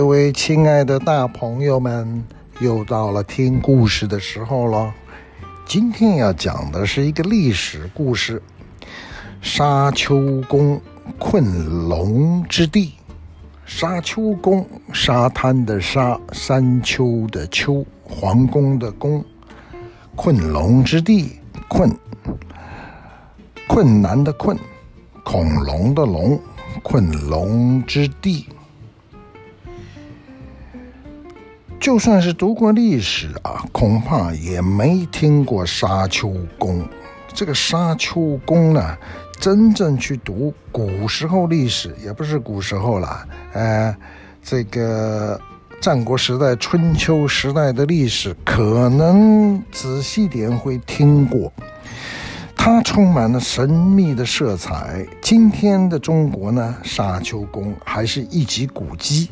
各位亲爱的大朋友们，又到了听故事的时候了。今天要讲的是一个历史故事——沙丘公困龙之地。沙丘公，沙滩的沙，山丘的丘，皇宫的宫。困龙之地，困，困难的困，恐龙的龙，困龙之地。就算是读过历史啊，恐怕也没听过沙丘公。这个沙丘公呢，真正去读古时候历史，也不是古时候了，呃，这个战国时代、春秋时代的历史，可能仔细点会听过。它充满了神秘的色彩。今天的中国呢，沙丘公还是一级古迹。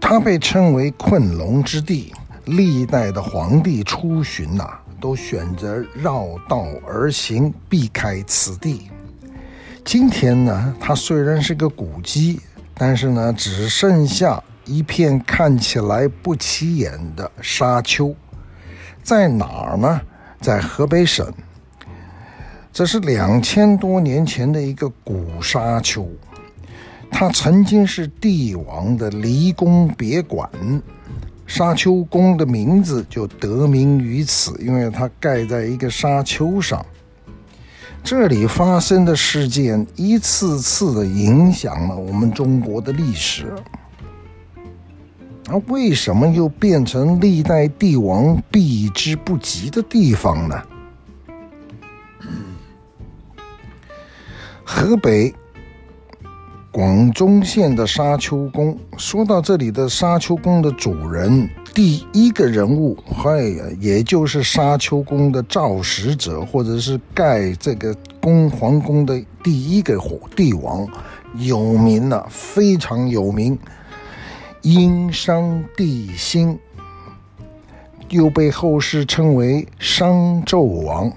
它被称为困龙之地，历代的皇帝出巡呐、都选择绕道而行，避开此地。今天呢，它虽然是个古迹，但是呢，只剩下一片看起来不起眼的沙丘。在哪儿呢？在河北省。这是两千多年前的一个古沙丘。它曾经是帝王的离宫别馆，沙丘宫的名字就得名于此，因为它盖在一个沙丘上。这里发生的事件一次次的影响了我们中国的历史。那为什么又变成历代帝王避之不及的地方呢？河北。广宗县的沙丘宫，说到这里的沙丘宫的主人，第一个人物，嗨呀，也就是沙丘宫的肇始者，或者是盖这个宫皇宫的第一个皇帝王，有名了，非常有名，殷商帝辛，又被后世称为商纣王。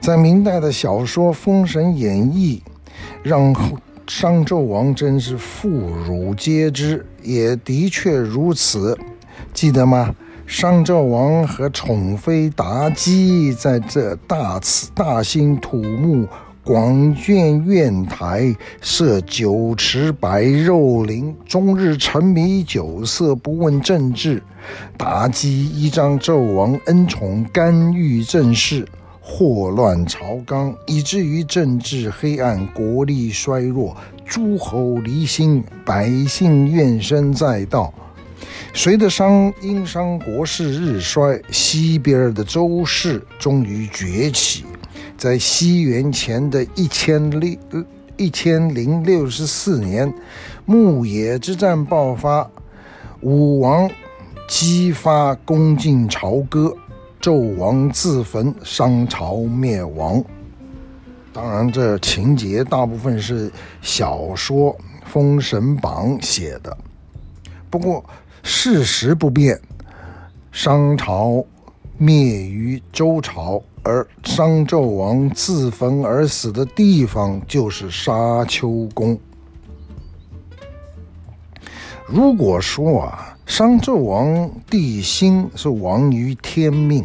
在明代的小说《封神演义》，让后。商纣王真是妇孺皆知，也的确如此。记得吗？商纣王和宠妃妲己在这大慈大兴土木，广建苑台，设酒池摆肉林，终日沉迷酒色，不问政治。妲己依仗纣王恩宠，干预政事。祸乱朝纲，以至于政治黑暗，国力衰弱，诸侯离心，百姓怨声载道。随着商殷商国势日衰，西边的周氏终于崛起。在西元前的一千六一千零六十四年，牧野之战爆发，武王姬发攻进朝歌。纣王自焚，商朝灭亡。当然，这情节大部分是小说《封神榜》写的。不过，事实不变，商朝灭于周朝，而商纣王自焚而死的地方就是沙丘宫。如果说啊，商纣王帝辛是亡于天命，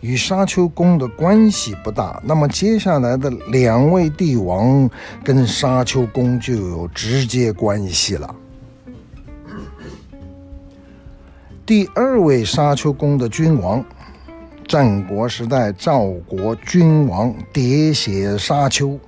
与沙丘宫的关系不大。那么接下来的两位帝王跟沙丘宫就有直接关系了。第二位沙丘宫的君王，战国时代赵国君王喋血沙丘。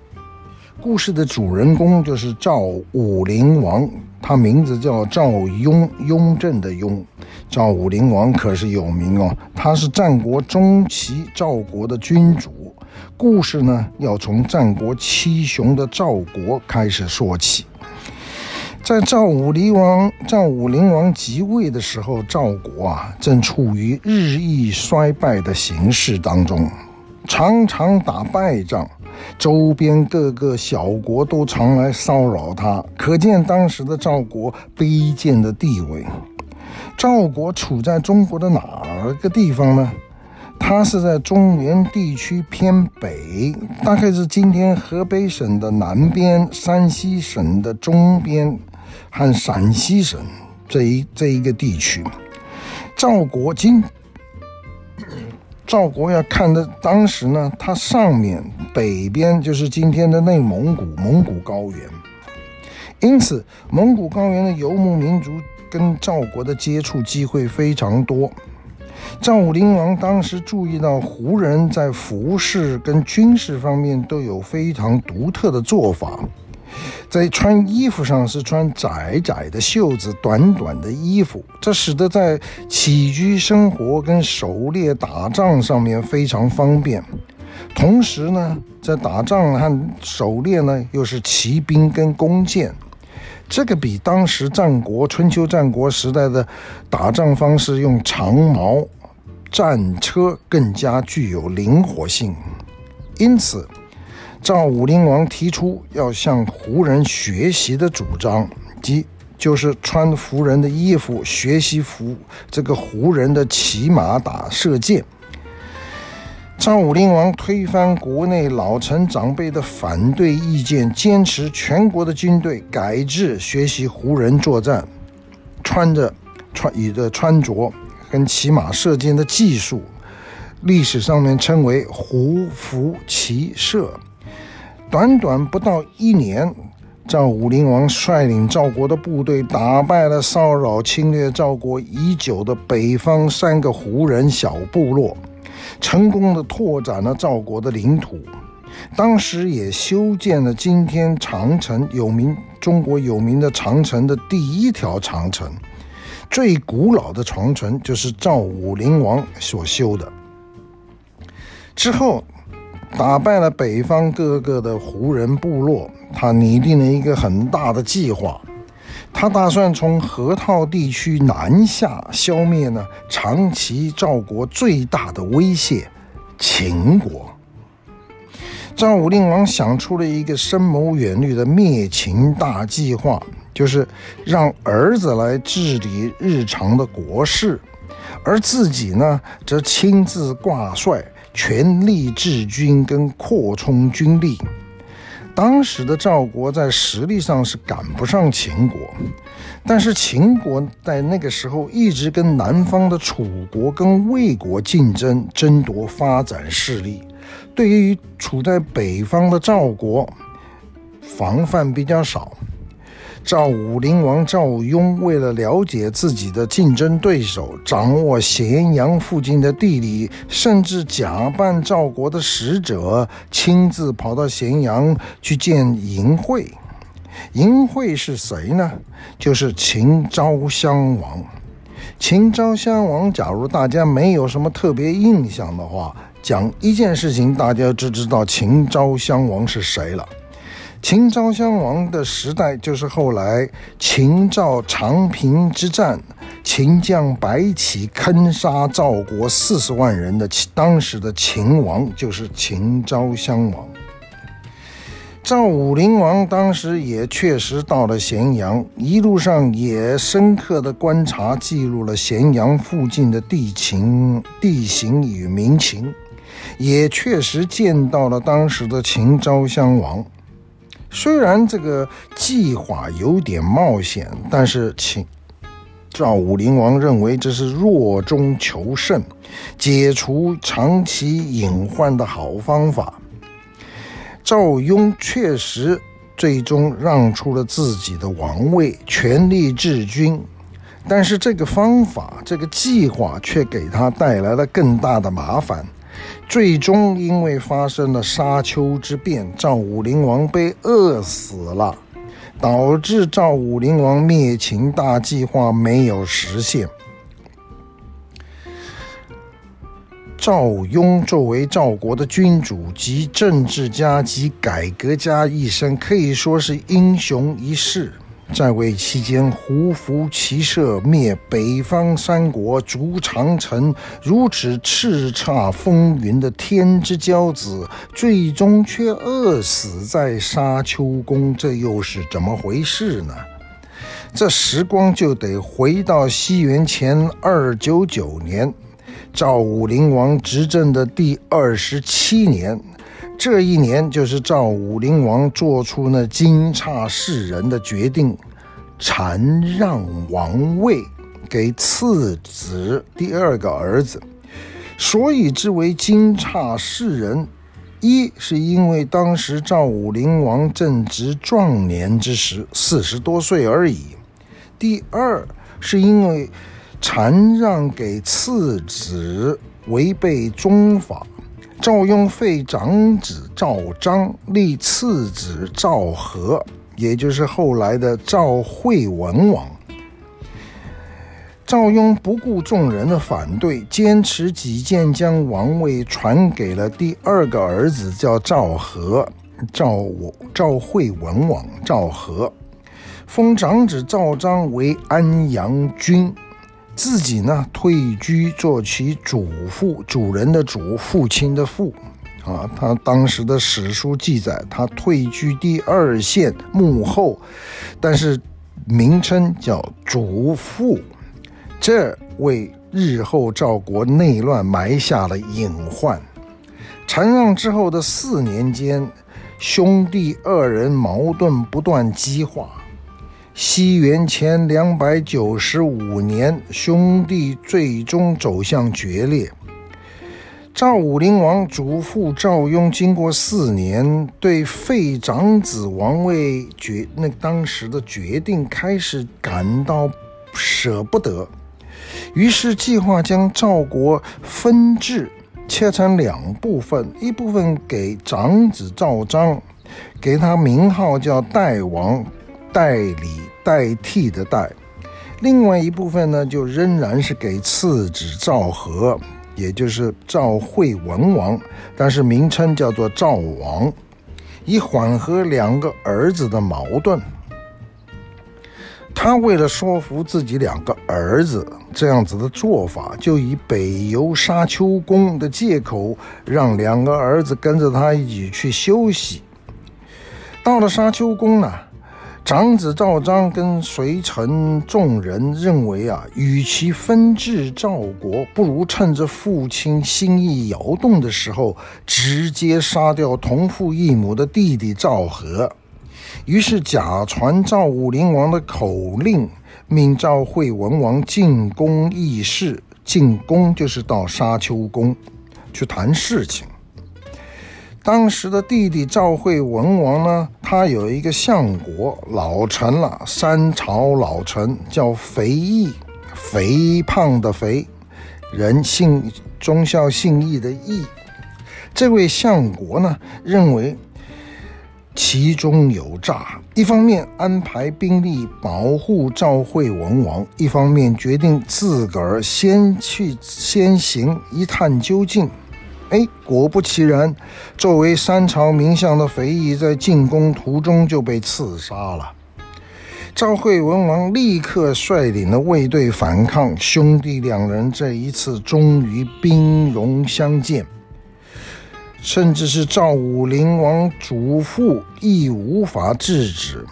故事的主人公就是赵武灵王。他名字叫赵雍，雍正的雍。赵武灵王可是有名哦，他是战国中期赵国的君主。故事呢，要从战国七雄的赵国开始说起。在赵武灵王赵武灵王即位的时候，赵国啊正处于日益衰败的形势当中，常常打败仗。周边各个小国都常来骚扰他，可见当时的赵国卑贱的地位。赵国处在中国的哪个地方呢？它是在中原地区偏北，大概是今天河北省的南边、山西省的中边和陕西省这一这一个地区。赵国今赵国要看的当时呢，它上面北边就是今天的内蒙古蒙古高原，因此蒙古高原的游牧民族跟赵国的接触机会非常多。赵武灵王当时注意到胡人在服饰跟军事方面都有非常独特的做法，在穿衣服上是穿窄窄的袖子、短短的衣服，这使得在起居生活跟狩猎打仗上面非常方便。同时呢，在打仗和狩猎呢，又是骑兵跟弓箭，这个比当时战国春秋战国时代的打仗方式用长矛。战车更加具有灵活性，因此赵武灵王提出要向胡人学习的主张，即就是穿胡人的衣服，学习胡这个胡人的骑马打射箭。赵武灵王推翻国内老臣长辈的反对意见，坚持全国的军队改制学习胡人作战，穿着穿以的穿着。跟骑马射箭的技术，历史上面称为胡服骑射。短短不到一年，赵武灵王率领赵国的部队，打败了骚扰侵略赵国已久的北方三个胡人小部落，成功的拓展了赵国的领土。当时也修建了今天长城有名、中国有名的长城的第一条长城。最古老的长城就是赵武灵王所修的。之后，打败了北方各个的胡人部落，他拟定了一个很大的计划。他打算从河套地区南下，消灭呢长期赵国最大的威胁——秦国。赵武灵王想出了一个深谋远虑的灭秦大计划。就是让儿子来治理日常的国事，而自己呢，则亲自挂帅，全力治军跟扩充军力。当时的赵国在实力上是赶不上秦国，但是秦国在那个时候一直跟南方的楚国跟魏国竞争，争夺发展势力。对于处在北方的赵国，防范比较少。赵武灵王赵雍为了了解自己的竞争对手，掌握咸阳附近的地理，甚至假扮赵国的使者，亲自跑到咸阳去见嬴惠。嬴惠是谁呢？就是秦昭襄王。秦昭襄王，假如大家没有什么特别印象的话，讲一件事情，大家就知道秦昭襄王是谁了。秦昭襄王的时代，就是后来秦赵长平之战，秦将白起坑杀赵国四十万人的当时的秦王，就是秦昭襄王。赵武灵王当时也确实到了咸阳，一路上也深刻地观察记录了咸阳附近的地形、地形与民情，也确实见到了当时的秦昭襄王。虽然这个计划有点冒险，但是请赵武灵王认为这是弱中求胜、解除长期隐患的好方法。赵雍确实最终让出了自己的王位，全力治军，但是这个方法、这个计划却给他带来了更大的麻烦。最终因为发生了沙丘之变，赵武灵王被饿死了，导致赵武灵王灭秦大计划没有实现。赵雍作为赵国的君主及政治家及改革家一生，可以说是英雄一世。在位期间，胡服骑射，灭北方三国，筑长城，如此叱咤风云的天之骄子，最终却饿死在沙丘宫，这又是怎么回事呢？这时光就得回到西元前二九九年，赵武灵王执政的第二十七年，这一年就是赵武灵王做出那惊诧世人的决定，禅让王位给次子第二个儿子，所以之为惊诧世人。一是因为当时赵武灵王正值壮年之时，四十多岁而已；第二是因为禅让给次子违背宗法，赵雍废长子赵章，立次子赵和，也就是后来的赵惠文王。赵雍不顾众人的反对，坚持己见，将王位传给了第二个儿子，叫赵和，赵我赵惠文王赵和，封长子赵章为安阳君，自己呢退居做其主父，主人的主，父亲的父，啊，他当时的史书记载，他退居第二线幕后，但是名称叫主父。这为日后赵国内乱埋下了隐患。禅让之后的四年间，兄弟二人矛盾不断激化。西元前两百九十五年，兄弟最终走向决裂。赵武灵王祖父赵雍经过四年对废长子王位决那当时的决定开始感到舍不得。于是计划将赵国分治，切成两部分，一部分给长子赵章，给他名号叫代王，代理代替的代；另外一部分呢，就仍然是给次子赵和，也就是赵惠文王，但是名称叫做赵王，以缓和两个儿子的矛盾。他为了说服自己两个儿子，这样子的做法，就以北游沙丘宫的借口，让两个儿子跟着他一起去休息。到了沙丘宫呢，长子赵章跟随臣众人认为啊，与其分治赵国，不如趁着父亲心意摇动的时候，直接杀掉同父异母的弟弟赵和。于是假传赵武灵王的口令，命赵惠文王进宫议事。进宫就是到沙丘宫去谈事情。当时的弟弟赵惠文王呢，他有一个相国老臣了，三朝老臣叫肥义，肥胖的肥，人姓忠孝信义的义。这位相国呢，认为。其中有诈，一方面安排兵力保护赵惠文王，一方面决定自个儿先去先行一探究竟。哎，果不其然，作为三朝名相的肥义在进宫途中就被刺杀了。赵惠文王立刻率领了卫队反抗，兄弟两人这一次终于兵戎相见。甚至是赵武灵王祖父亦无法制止。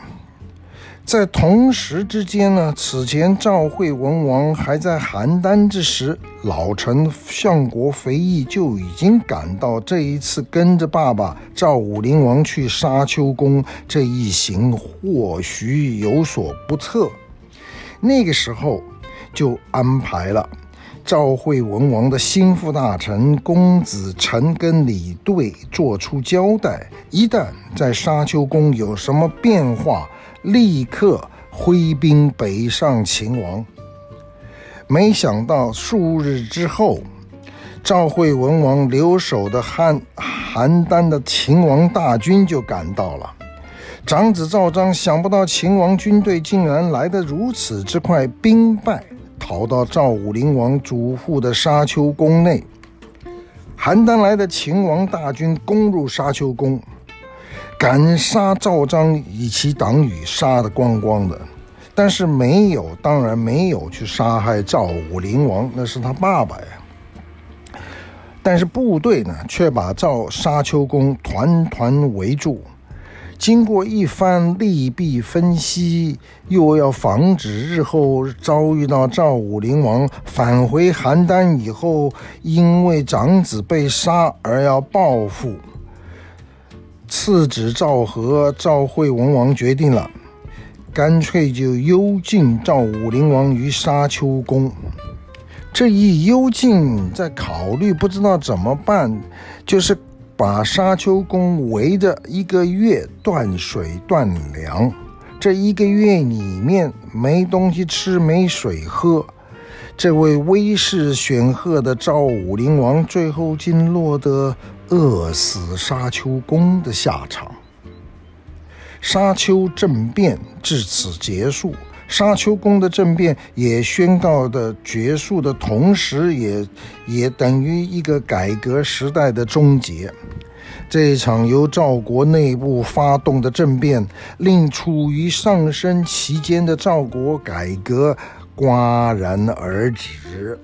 在同时之间呢，此前赵惠文王还在邯郸之时，老臣相国肥义就已经感到这一次跟着爸爸赵武灵王去沙丘宫这一行或许有所不测，那个时候就安排了。赵惠文王的心腹大臣公子臣跟李队做出交代，一旦在沙丘宫有什么变化，立刻挥兵北上秦王。没想到数日之后，赵惠文王留守的汉邯郸的秦王大军就赶到了。长子赵章想不到秦王军队竟然来得如此之快，兵败。逃到赵武灵王祖父的沙丘宫内，邯郸来的秦王大军攻入沙丘宫，敢杀赵章以其党羽，杀得光光的，但是没有，当然没有去杀害赵武灵王，那是他爸爸呀。但是部队呢，却把赵沙丘公团团围住。经过一番利弊分析，又要防止日后遭遇到赵武灵王返回邯郸以后，因为长子被杀而要报复。次子赵和、赵惠文王决定了，干脆就幽禁赵武灵王于沙丘宫。这一幽禁，在考虑不知道怎么办，就是把沙丘宫围着一个月，断水断粮。这一个月里面没东西吃，没水喝。这位威势显赫的赵武灵王，最后竟落得饿死沙丘公的下场。沙丘政变至此结束。沙丘公的政变也宣告的结束的同时也，也等于一个改革时代的终结。这场由赵国内部发动的政变，令处于上升期间的赵国改革。戛然而止，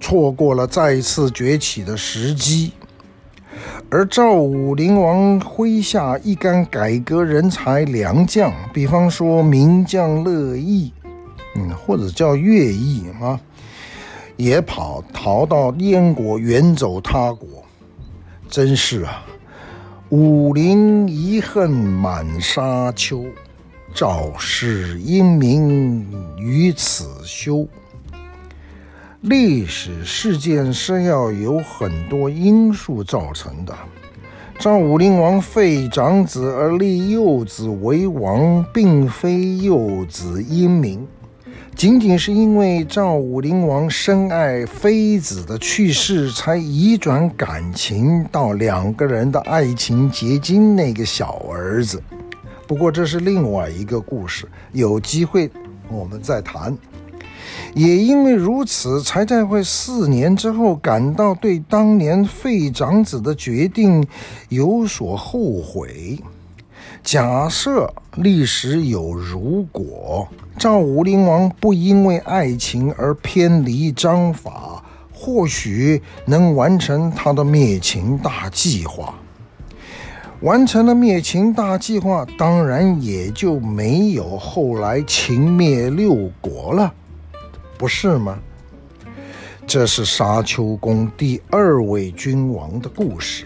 错过了再次崛起的时机。而赵武灵王麾下一干改革人才良将，比方说名将乐毅，嗯，或者叫乐毅啊，也跑逃到燕国，远走他国。真是啊，武灵遗恨满沙丘。赵氏英名于此休。历史事件是要有很多因素造成的。赵武灵王废长子而立幼子为王，并非幼子英明，仅仅是因为赵武灵王深爱妃子的去世，才移转感情到两个人的爱情结晶那个小儿子。不过这是另外一个故事，有机会我们再谈。也因为如此，才在会四年之后感到对当年废长子的决定有所后悔。假设历史有如果，赵武灵王不因为爱情而偏离章法，或许能完成他的灭秦大计划。完成了灭秦大计划，当然也就没有后来秦灭六国了，不是吗？这是沙丘宫第二位君王的故事。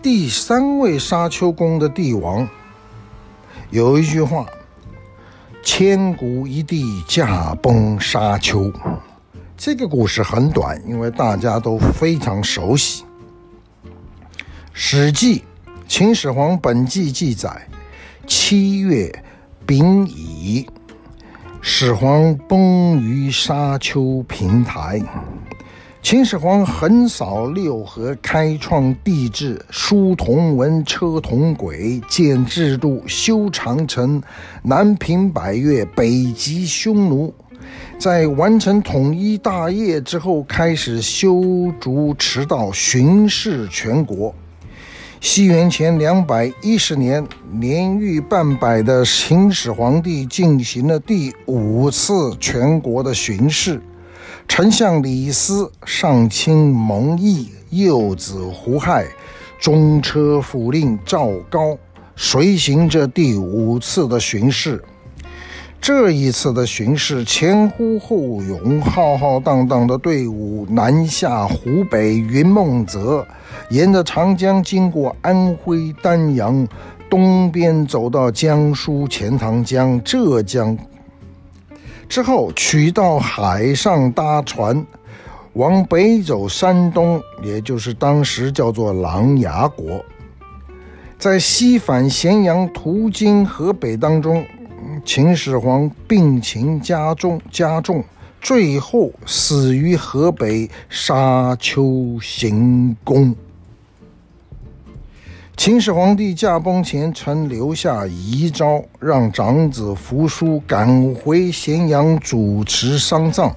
第三位沙丘宫的帝王，有一句话：“千古一帝驾崩沙丘。”这个故事很短，因为大家都非常熟悉。《史记·秦始皇本纪》记载：七月丙寅，始皇崩于沙丘平台。秦始皇横扫六合，开创帝制，书同文，车同轨，建制度，修长城，南平百越，北击匈奴。在完成统一大业之后，开始修筑驰道，巡视全国。西元前两百一十年，年逾半百的秦始皇帝进行了第五次全国的巡视。丞相李斯、上卿蒙毅、幼子胡亥、中车府令赵高随行着第五次的巡视。这一次的巡视前呼后拥，浩浩荡荡的队伍南下湖北云梦泽，沿着长江经过安徽丹阳，东边走到江苏钱塘江、浙江，之后取道海上搭船，往北走山东，也就是当时叫做琅琊国，在西返咸阳途经河北当中。秦始皇病情加重，加重，最后死于河北沙丘行宫。秦始皇帝驾崩前曾留下遗诏，让长子扶苏赶回咸阳主持丧葬。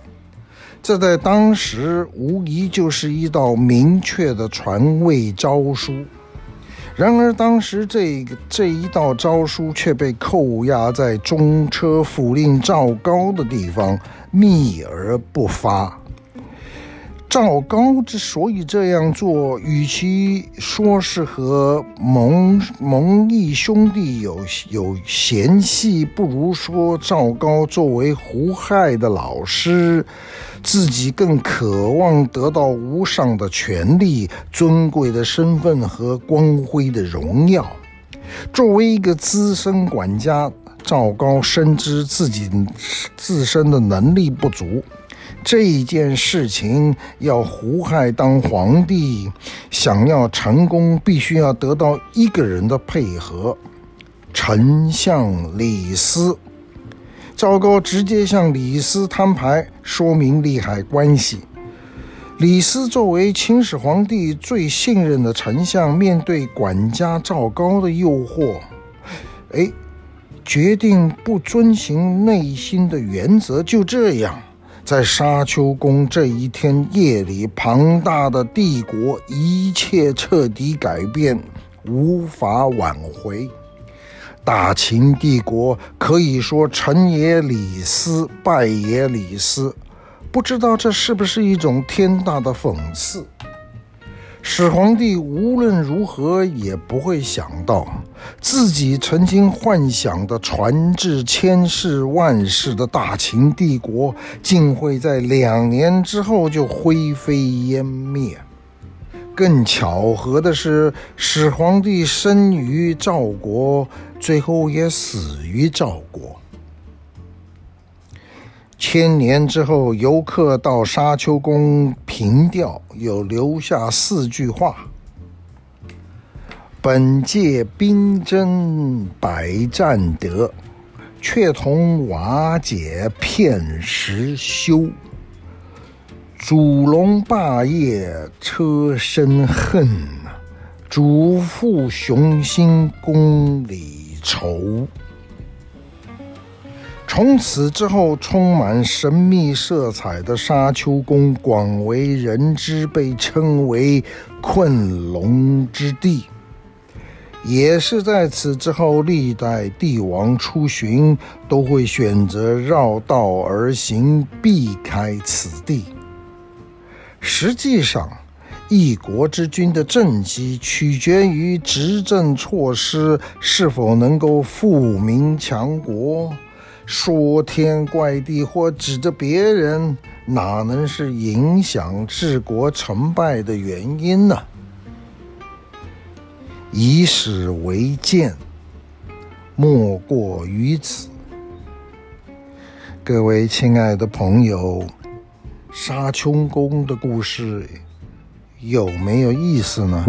这在当时无疑就是一道明确的传位诏书。然而，当时这个这一道诏书却被扣押在中车府令赵高的地方，秘而不发。赵高之所以这样做，与其说是和蒙蒙毅兄弟有有嫌隙，不如说赵高作为胡亥的老师，自己更渴望得到无上的权力、尊贵的身份和光辉的荣耀。作为一个资深管家，赵高深知自己自身的能力不足。这件事情要胡亥当皇帝，想要成功，必须要得到一个人的配合，丞相李斯。赵高直接向李斯摊牌，说明利害关系。李斯作为秦始皇帝最信任的丞相，面对管家赵高的诱惑，哎，决定不遵循内心的原则，就这样。在沙丘宫这一天夜里，庞大的帝国一切彻底改变，无法挽回。大秦帝国可以说成也李斯，败也李斯。不知道这是不是一种天大的讽刺？始皇帝无论如何也不会想到，自己曾经幻想的传至千世万世的大秦帝国，竟会在两年之后就灰飞烟灭。更巧合的是，始皇帝生于赵国，最后也死于赵国。千年之后，游客到沙丘宫凭吊，有留下四句话：“本届兵争百战得，却同瓦解片石休。主龙霸业车身恨，主父雄心宫里愁。”从此之后，充满神秘色彩的沙丘宫广为人知，被称为“困龙之地”。也是在此之后，历代帝王出巡都会选择绕道而行，避开此地。实际上，一国之君的政绩取决于执政措施是否能够富民强国。说天怪地或指着别人，哪能是影响治国成败的原因呢？以史为鉴，莫过于此。各位亲爱的朋友，沙丘宫的故事有没有意思呢？